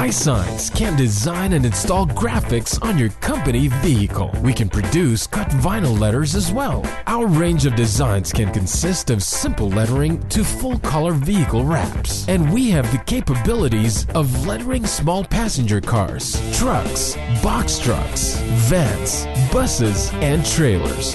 iSigns can design and install graphics on your company vehicle. We can produce cut vinyl letters as well. Our range of designs can consist of simple lettering to full color vehicle wraps. And we have the capabilities of lettering small passenger cars, trucks, box trucks, vans, buses, and trailers.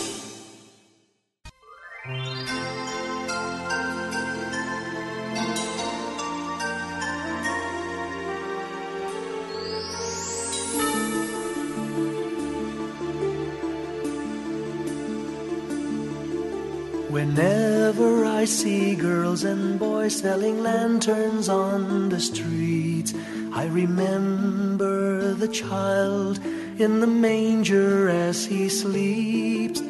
I see girls and boys selling lanterns on the streets, I remember the child in the manger as he sleeps.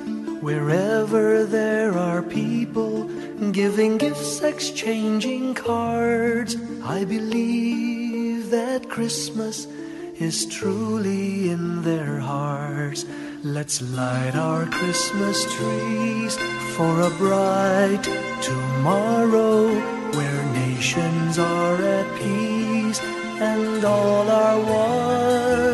Wherever there are people giving gifts, exchanging cards, I believe that Christmas is truly in their hearts. Let's light our Christmas trees for a bright tomorrow where nations are at peace and all are one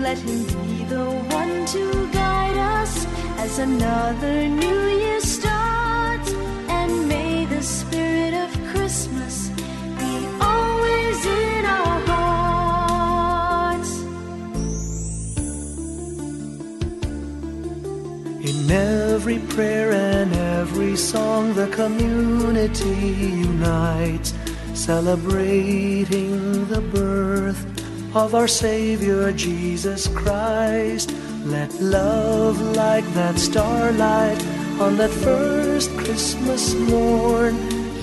Let Him be the one to guide us as another new year starts. And may the spirit of Christmas be always in our hearts. In every prayer and every song, the community unites, celebrating the birth of our Savior Jesus Christ. Let love, like that starlight on that first Christmas morn,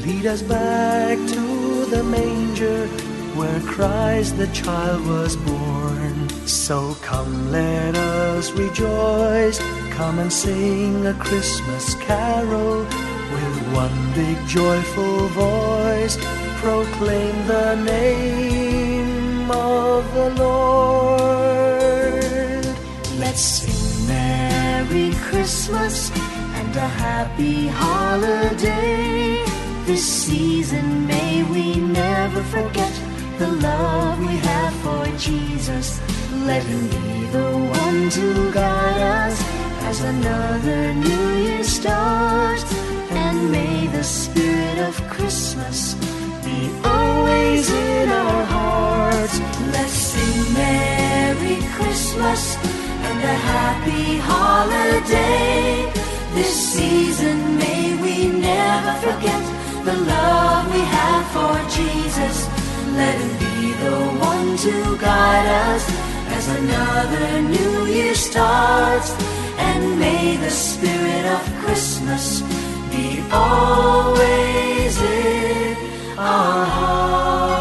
lead us back to the manger where Christ the child was born. So come, let us rejoice. Come and sing a Christmas carol with one big joyful voice. Proclaim the name of the Lord. Let's sing Merry Christmas and a Happy Holiday. This season, may we never forget the love we have for Jesus. Let Him be the one to guide us as another new year starts. And may the spirit of Christmas be always in our hearts. Let's sing Merry Christmas and a Happy Holiday. This season, may we never forget the love we have for Jesus. Let Him be the one to guide us as another new year starts. And may the spirit of Christmas be always in our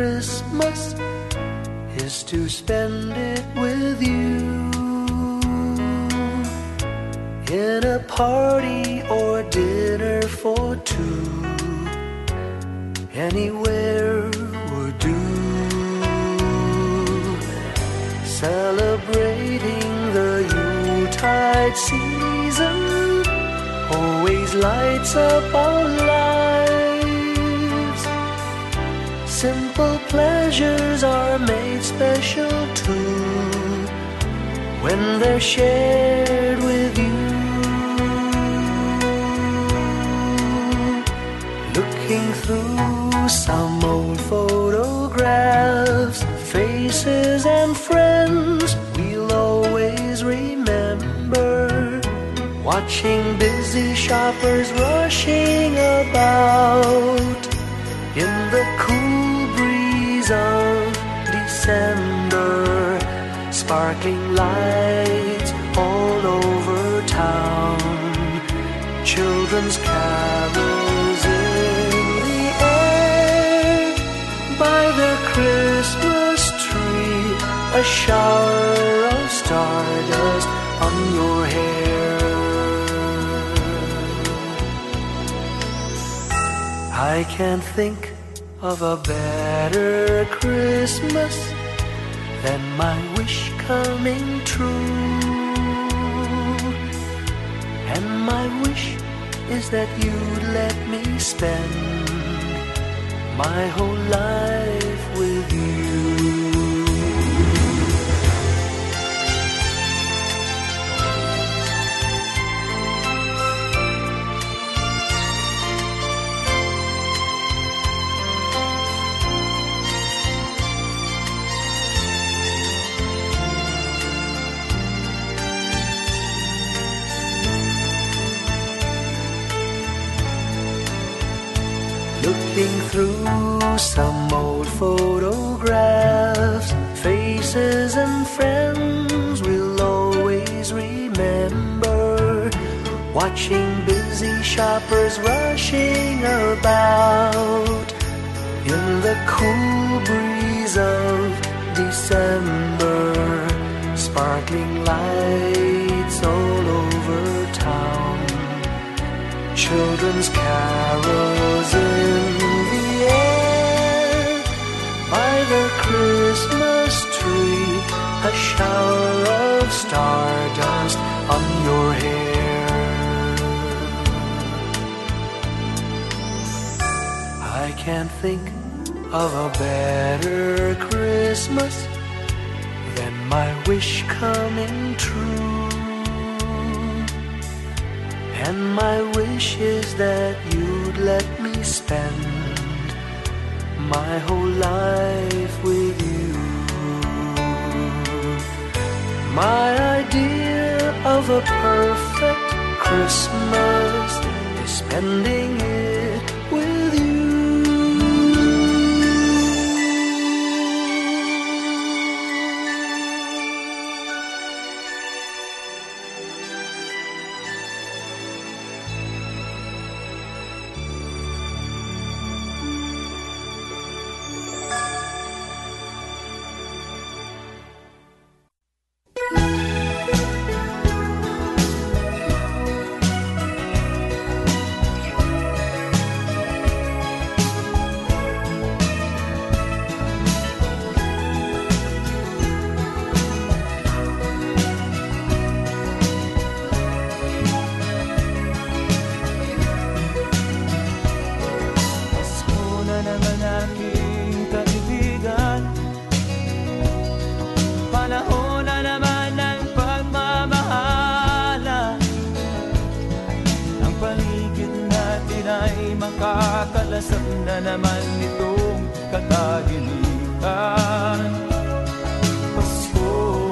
Christmas is to spend it with you in a party or dinner for two. Anywhere would do. Celebrating the Yuletide season always lights up our life Simple pleasures are made special too when they're shared with you. Looking through some old photographs, faces and friends we'll always remember. Watching busy shoppers rushing about sparkling lights all over town, children's carols in the air by the Christmas tree, a shower of stardust on your hair. I can't think of a better Christmas than my wish coming true. And my wish is that you'd let me spend my whole life with you. Some old photographs, faces and friends we'll always remember. Watching busy shoppers rushing about in the cool breeze of December, sparkling lights all over town. Children's carols by the Christmas tree, a shower of stardust on your hair. I can't think of a better Christmas than my wish coming true. And my wish is that you'd let me spend my whole life with you. My idea of a perfect Christmas is spending natin ay makakalasap na naman itong katahimikan Pasko.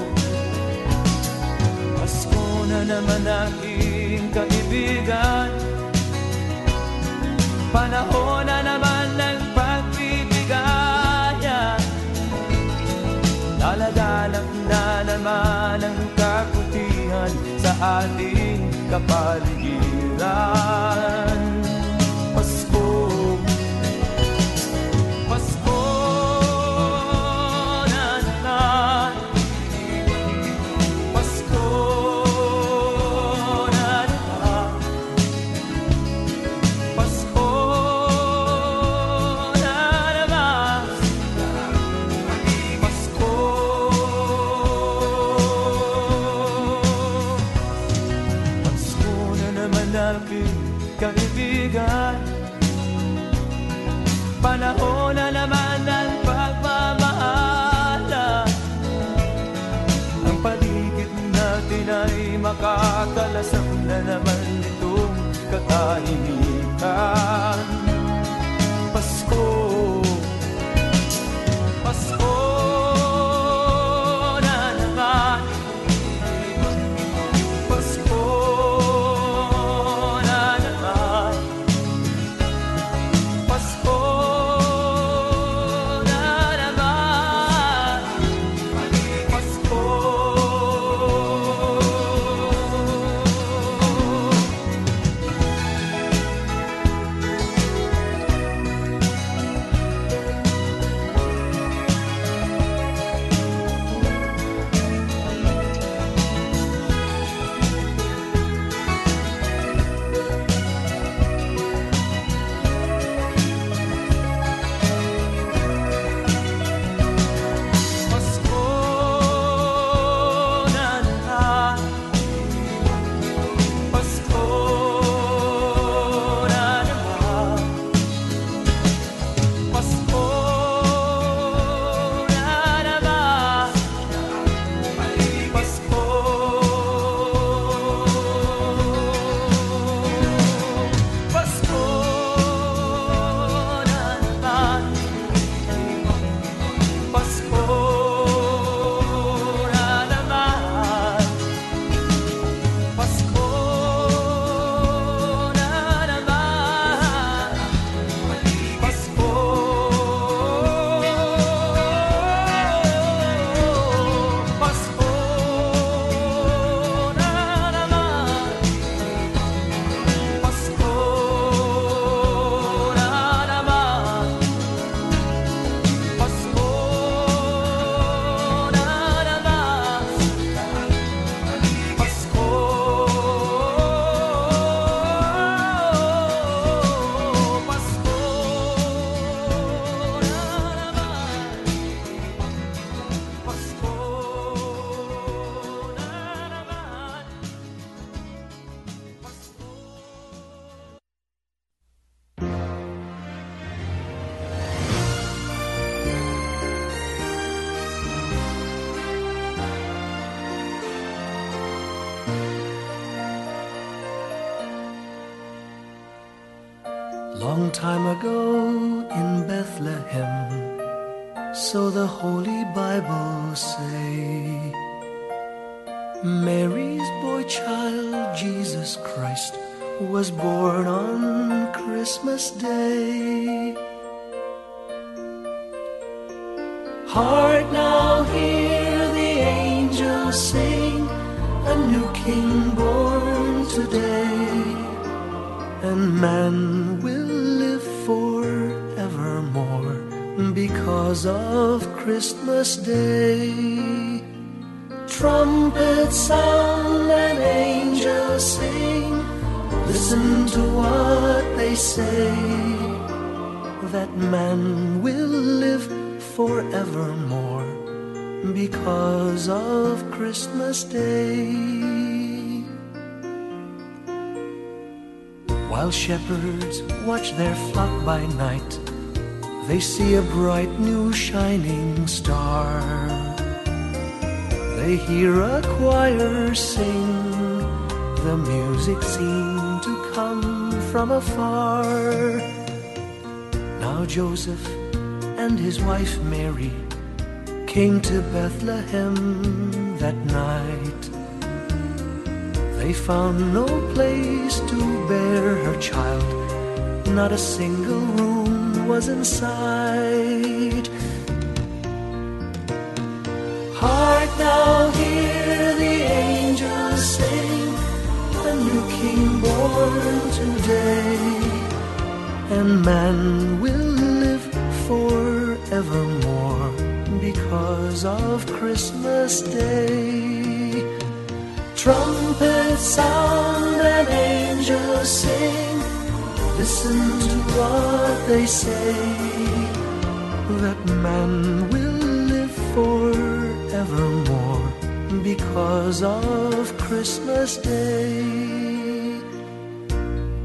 Pasko na naman aking kaibigan. Panahon na naman ng pagbibigaya. Dalaganap na naman ang kaputihan sa ating kapaligiran Long time ago in Bethlehem, so the Holy Bible say, Mary's boy child, Jesus Christ, was born on Christmas Day. Heart now hear the angels sing, a new king born today, and man will because of Christmas Day. Trumpets sound and angels sing, listen to what they say, that man will live forevermore because of Christmas Day. While shepherds watch their flock by night, they see a bright new shining star. They hear a choir sing, the music seemed to come from afar. Now Joseph and his wife Mary came to Bethlehem that night. They found no place to bear her child, not a single room was now hear the angels sing, a new king born today, and man will live forevermore because of Christmas Day. Trumpets sound and angels sing, listen to what they say, that man will live forevermore because of Christmas Day.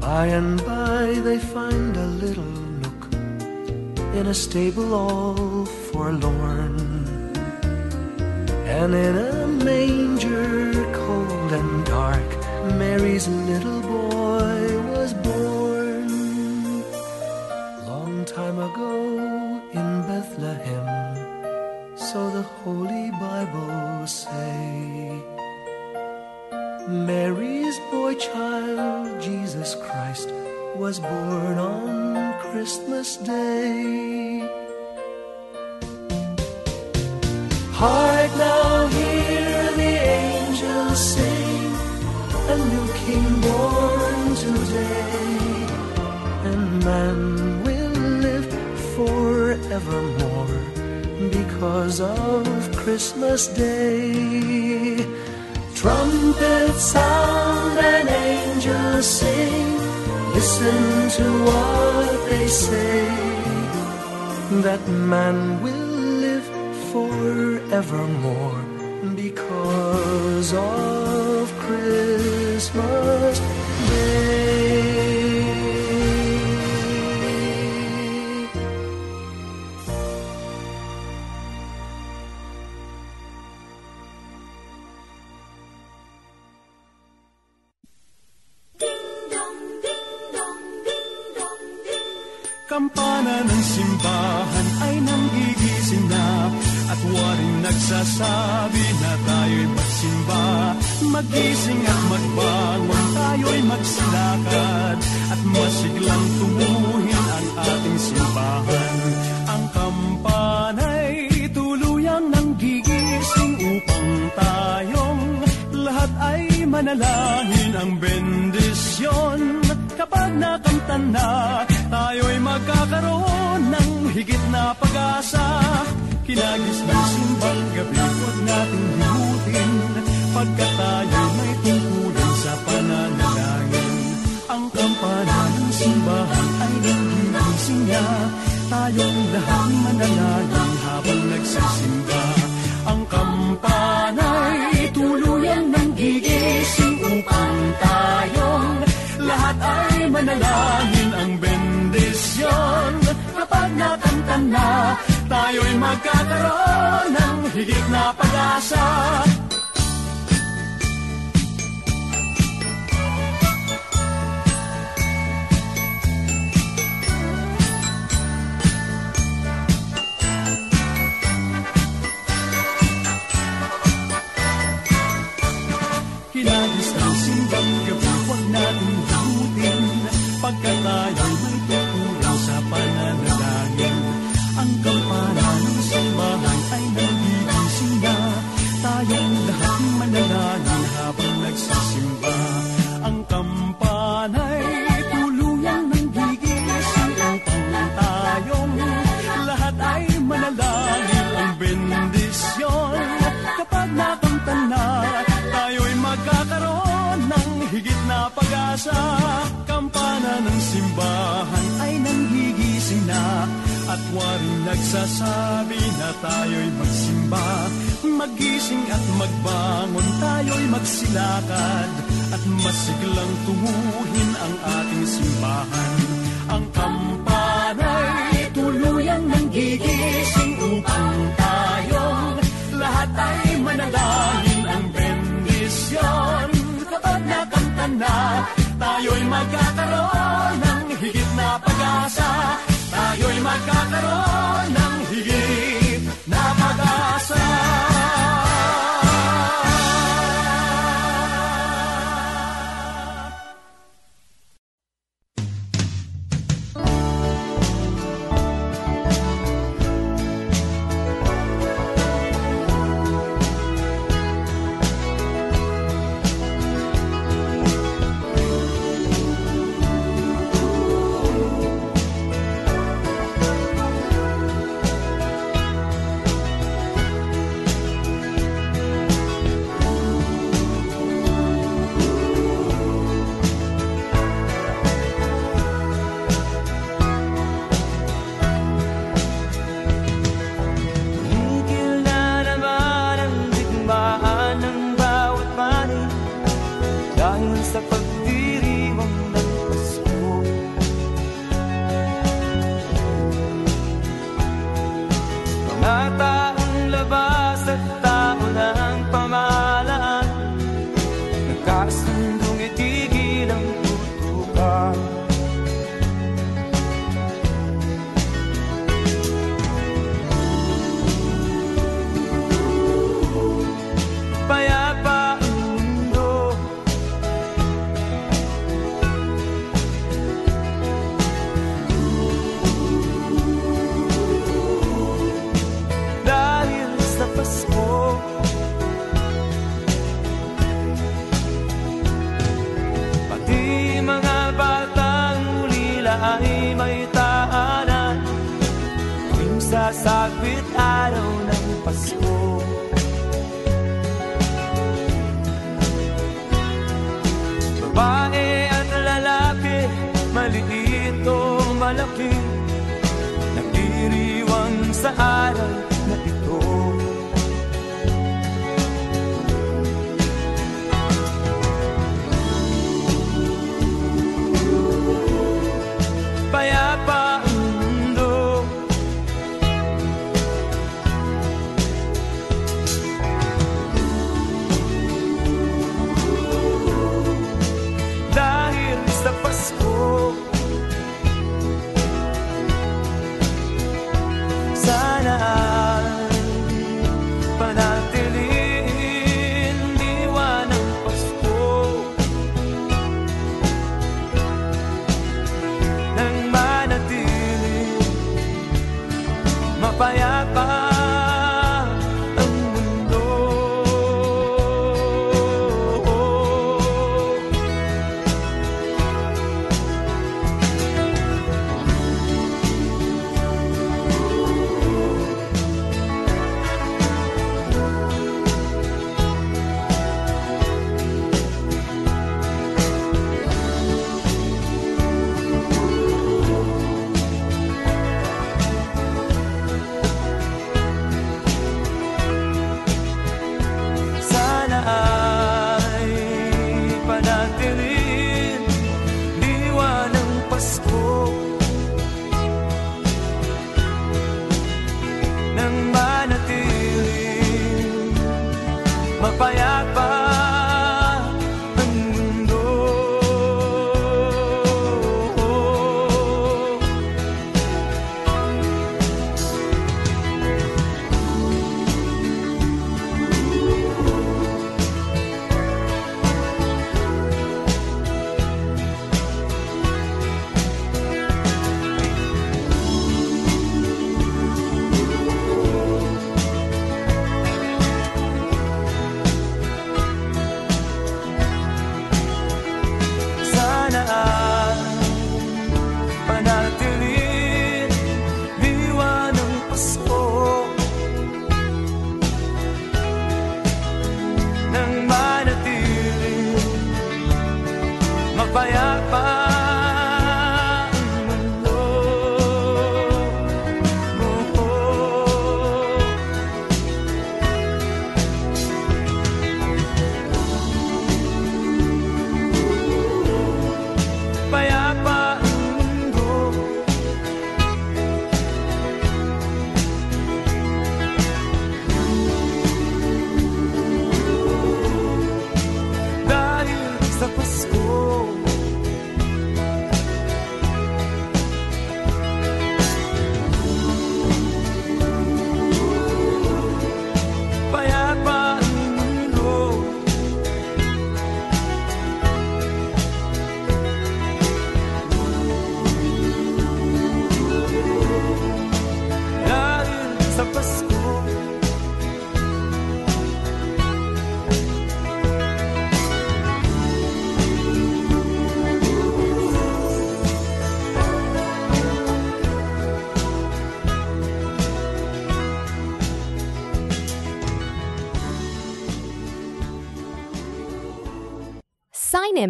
By and by they find a little nook in a stable all forlorn. And in a manger cold and dark, Mary's little Holy Bible say. Mary's boy child, Jesus Christ, was born on Christmas Day. Heart now hear the angels sing, a new king born today, and man will live forevermore because of Christmas Day. Trumpets sound and angels sing, listen to what they say, that man will live forevermore because of Christmas simbahan. Ang kampana'y tuluyang nanggigising Upang tayong lahat ay manalangin Ang bendisyon. Kapag nakanta na Tayo'y magkakaroon ng higit na pag-asa. Tayo'y magkakaroon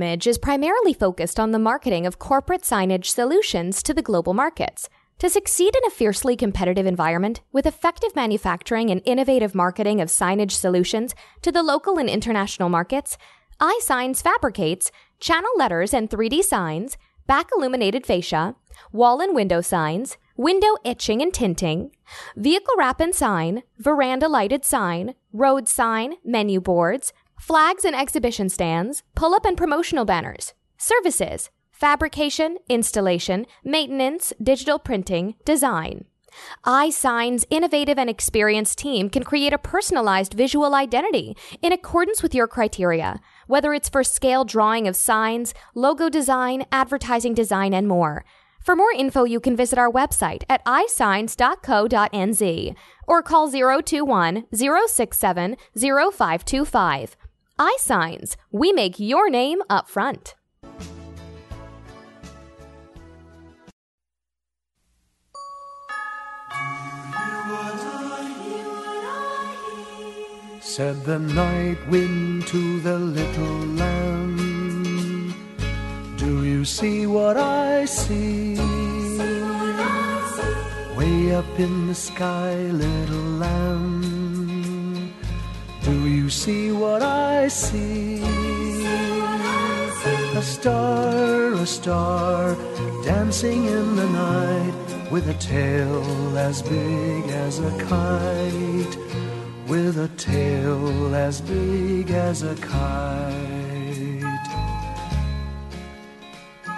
Image is primarily focused on the marketing of corporate signage solutions to the global markets. To succeed in a fiercely competitive environment with effective manufacturing and innovative marketing of signage solutions to the local and international markets, iSigns fabricates channel letters and 3D signs, back illuminated fascia, wall and window signs, window etching and tinting, vehicle wrap and sign, veranda lighted sign, road sign, menu boards, flags and exhibition stands, pull up and promotional banners, services, fabrication, installation, maintenance, digital printing, design. iSign's innovative and experienced team can create a personalized visual identity in accordance with your criteria, whether it's for scale drawing of signs, logo design, advertising design, and more. For more info, you can visit our website at isigns.co.nz or call 021 067 0525. iSigns, we make your name up front. Said the night wind to the little lamb, Do you see what I see? Way up in the sky, little lamb, you see what I see? A star, a star, dancing in the night, with a tail as big as a kite with a tail as big as a kite.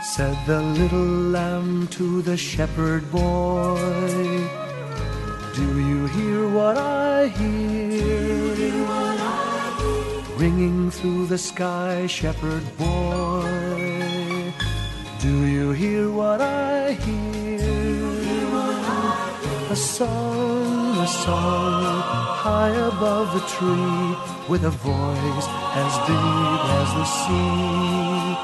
Said the little lamb to the shepherd boy, Do you hear what I hear? Ringing through the sky, shepherd boy, Do you hear what I hear? A song, a song, high above the tree, with a voice as big as the sea,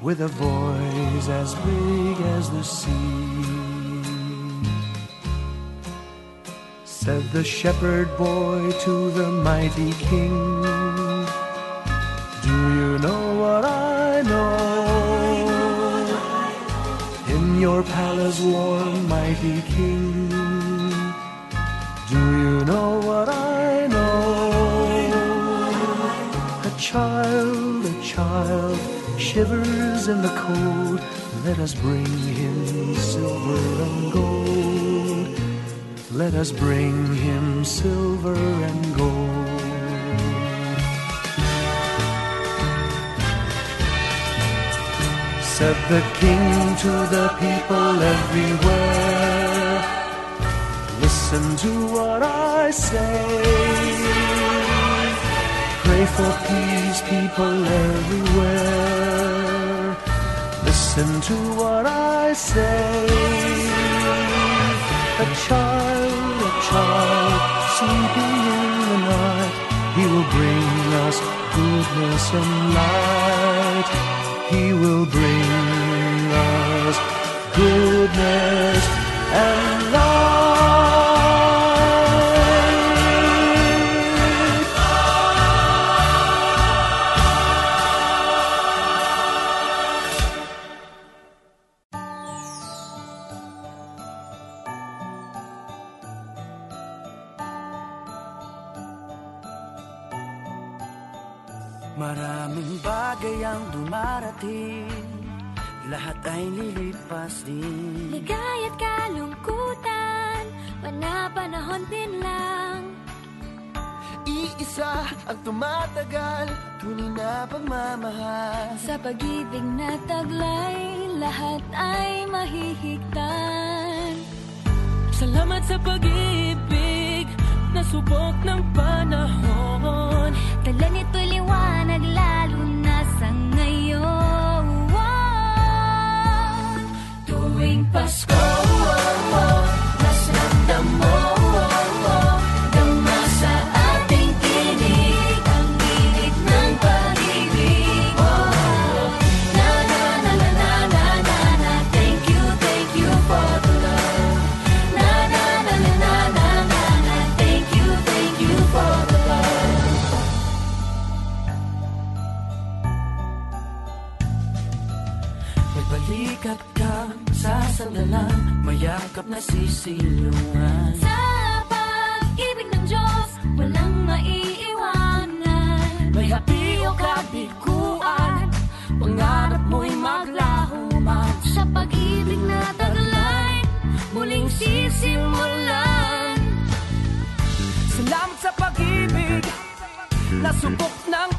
with a voice as big as the sea. Said the shepherd boy to the mighty king, your palace warm, mighty king, do you know what I know? A child, a child shivers in the cold. Let us bring him silver and gold. Let us bring him silver and gold. The king to the people everywhere. Listen to what I say. Pray for peace, people everywhere. Listen to what I say. A child, a child, sleeping in the night. He will bring us goodness and light. He will bring us goodness and light. Maraming bagay ang dumarating Lahat ay lilipas din Ligaya't kalungkutan, panapanahon din lang. Iisa ang tumatagal Tunay na pagmamahal Sa pag-ibig na taglay, lahat ay mahihigtan. Salamat sa pag-ibig na subok ng panahon. Dala nito'y liwanag lalo na Tuwing Mayakap na sisilungan Sa pag-ibig ng Diyos, walang maiiwanan. May hapi o kabiguan Pangarap mo'y maglaho man Sa pag-ibig na taglay, muling sisimulan. Salamat sa pag-ibig Nasubok ng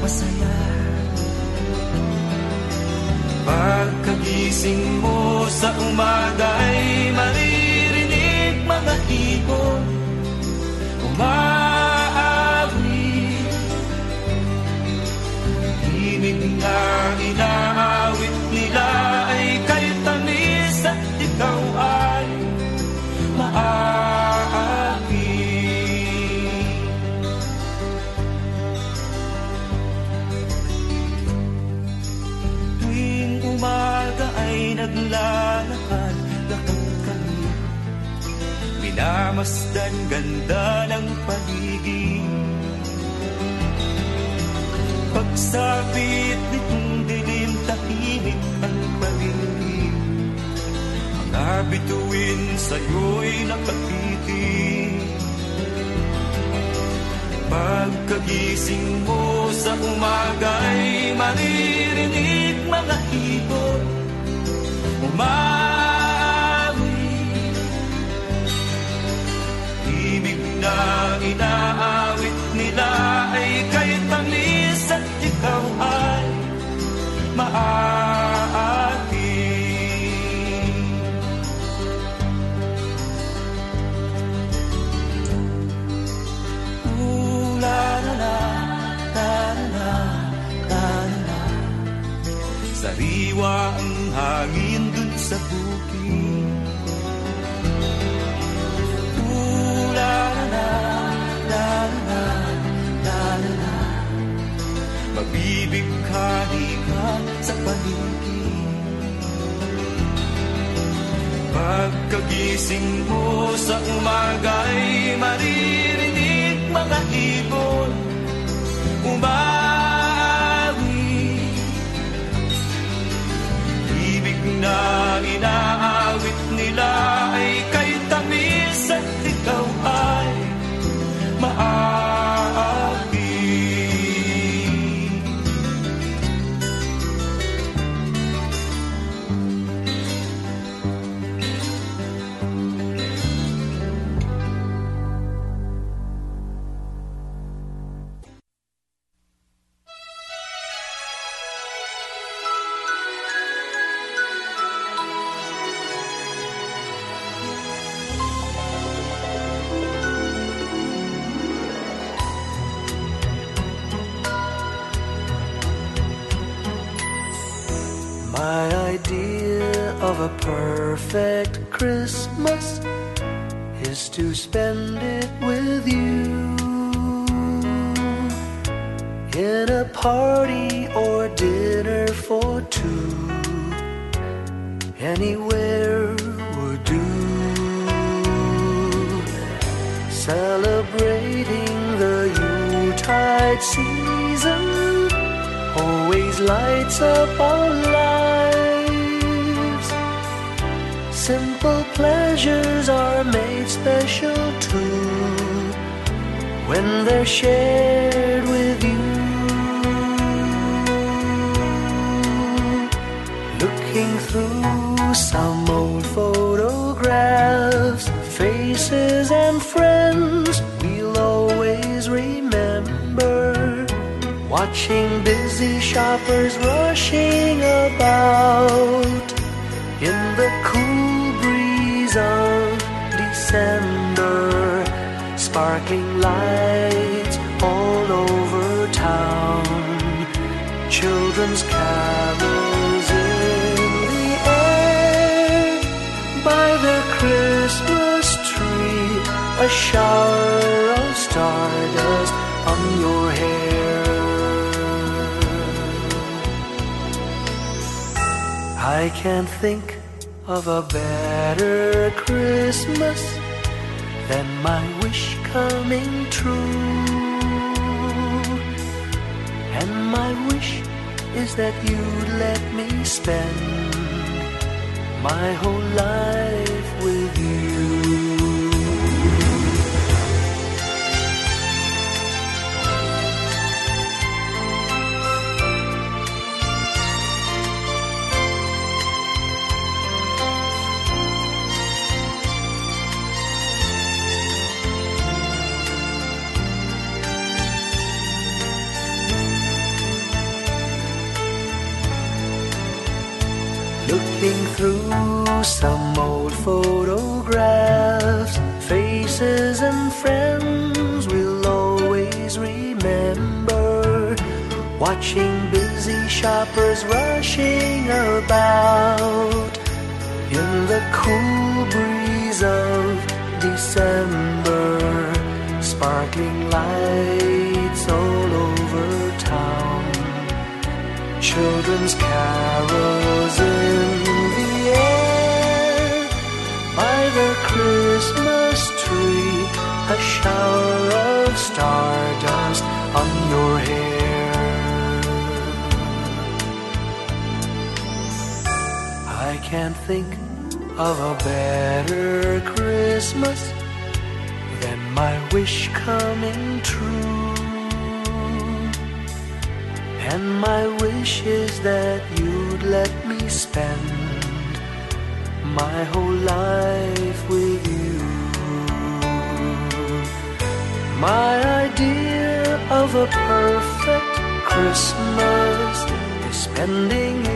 masaya. Pagkagising mo sa umaga'y maririnig mga ibon Umaawit Ibig ng ilang naglalakad lakad kami. Minamasdan ganda ng paligid. Pagsapit nitong dilim tahimik ang paligid. Mga bituin sa'yo'y nakatitig. Pagkagising mo sa umaga'y maririnig mga ibon Umawi Ibig na inaawit nila ay kay tamis at ikaw ay maaati Ooh, la, la la Sariwa ang hangin sabor. Season always lights up our lives. Simple pleasures are made special too when they're shared with you. Looking through some old photographs, faces and friends Watching busy shoppers rushing about. In the cool breeze of December, sparkling lights all over town, children's carols in the air. By the Christmas tree, a shower of stardust on your hair. I can't think of a better Christmas than my wish coming true. And my wish is that you'd let me spend my whole life through some old photographs, faces and friends we'll always remember. Watching busy shoppers rushing about in the cool breeze of December, sparkling lights all over town. Children's carols in Christmas tree, a shower of stardust on your hair. I can't think of a better Christmas than my wish coming true. And my wish is that you'd let me spend my whole life with you. My idea of a perfect Christmas is spending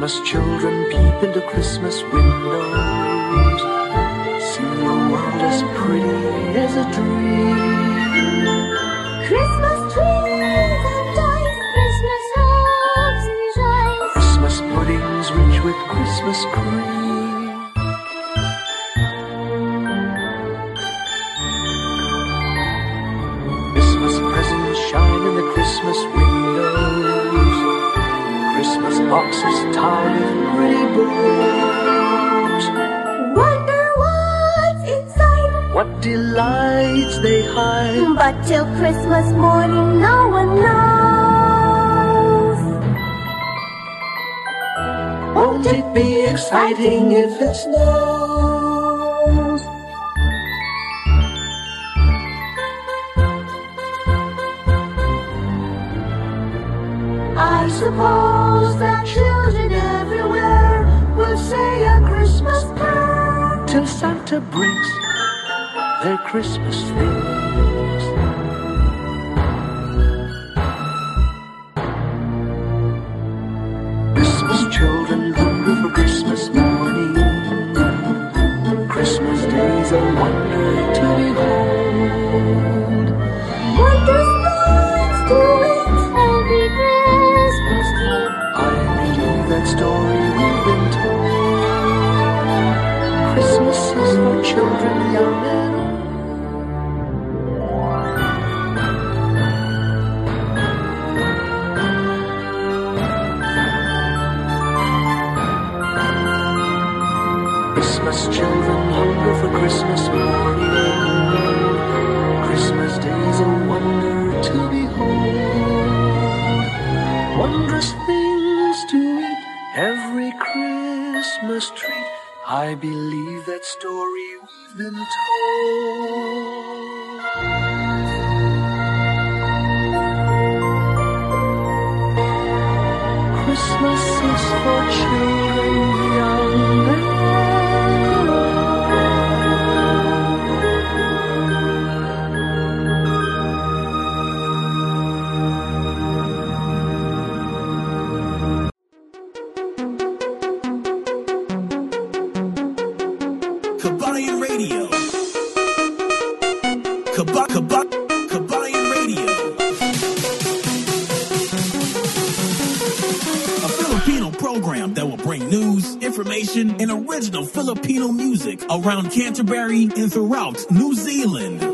Christmas children peep into Christmas windows. See a world as pretty as a dream. Christmas Tied pretty bows. Wonder what's inside. What delights they hide. But till Christmas morning, no one knows. Won't it be exciting if it snows? Santa brings their Christmas things. Christmas children hunger for Christmas morning. Christmas days a wonder to behold. Wondrous things to it every Christmas Eve. I believe that story we've been told. Christmas is for children young and old. Christmas children hunger for. Christmas I believe that story we've been told. Christmas is for children around Canterbury and throughout New Zealand.